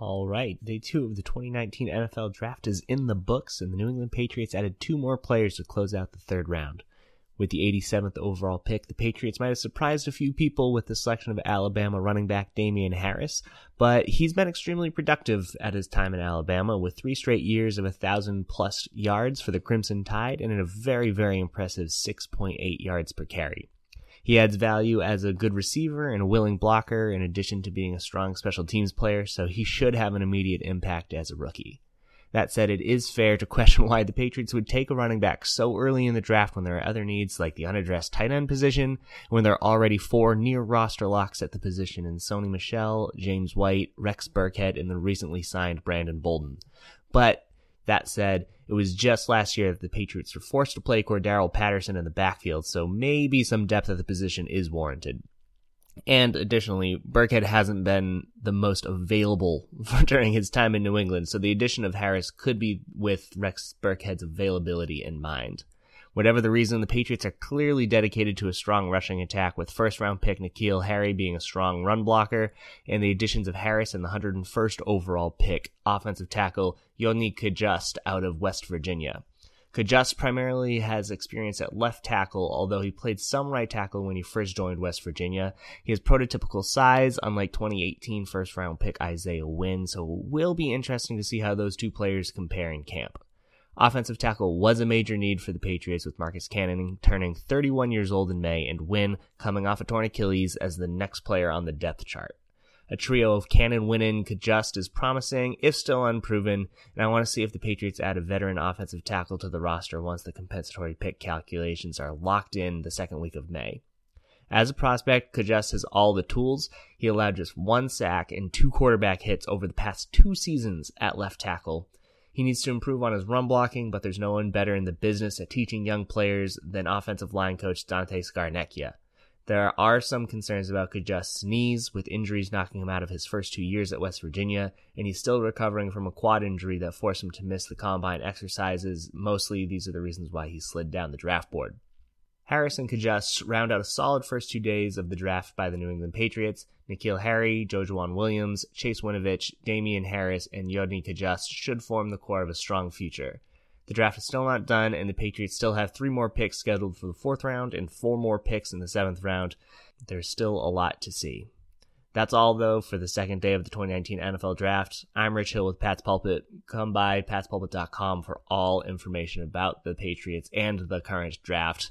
All right, day two of the 2019 NFL Draft is in the books, and the New England Patriots added two more players to close out the third round. With the 87th overall pick, the Patriots might have surprised a few people with the selection of Alabama running back Damien Harris, but he's been extremely productive at his time in Alabama with three straight years of a thousand plus yards for the Crimson Tide and a very, very impressive 6.8 yards per carry. He adds value as a good receiver and a willing blocker in addition to being a strong special teams player, so he should have an immediate impact as a rookie. That said, it is fair to question why the Patriots would take a running back so early in the draft when there are other needs like the unaddressed tight end position, when there are already four near roster locks at the position in Sony Michel, James White, Rex Burkhead, and the recently signed Brandon Bolden. But that said, it was just last year that the Patriots were forced to play Cordarrelle Patterson in the backfield, so maybe some depth at the position is warranted. And additionally, Burkhead hasn't been the most available during his time in New England, so the addition of Harris could be with Rex Burkhead's availability in mind. Whatever the reason, the Patriots are clearly dedicated to a strong rushing attack, with first round pick N'Keal Harry being a strong run blocker, and the additions of Harris and the 101st overall pick offensive tackle Yodny Cajuste out of West Virginia. Cajuste primarily has experience at left tackle, although he played some right tackle when he first joined West Virginia. He has prototypical size, unlike 2018 first round pick Isaiah Wynn, so it will be interesting to see how those two players compare in camp. Offensive tackle was a major need for the Patriots with Marcus Cannon turning 31 years old in May and Wynn coming off a torn Achilles as the next player on the depth chart. A trio of Cannon, Wynn, Cajuste is promising, if still unproven, and I want to see if the Patriots add a veteran offensive tackle to the roster once the compensatory pick calculations are locked in the second week of May. As a prospect, Cajuste has all the tools. He allowed just one sack and two quarterback hits over the past two seasons at left tackle, he needs to improve on his run blocking, but there's no one better in the business at teaching young players than offensive line coach Dante Scarnecchia. There are some concerns about Cajuste's knees, with injuries knocking him out of his first two years at West Virginia, and he's still recovering from a quad injury that forced him to miss the combine exercises. Mostly, these are the reasons why he slid down the draft board. Harris and Cajuste round out a solid first two days of the draft by the New England Patriots. N'Keal Harry, Joejuan Williams, Chase Winovich, Damien Harris, and Yodny Cajuste should form the core of a strong future. The draft is still not done, and the Patriots still have three more picks scheduled for the fourth round and four more picks in the seventh round. There's still a lot to see. That's all, though, for the second day of the 2019 NFL Draft. I'm Rich Hill with Pat's Pulpit. Come by patspulpit.com for all information about the Patriots and the current draft.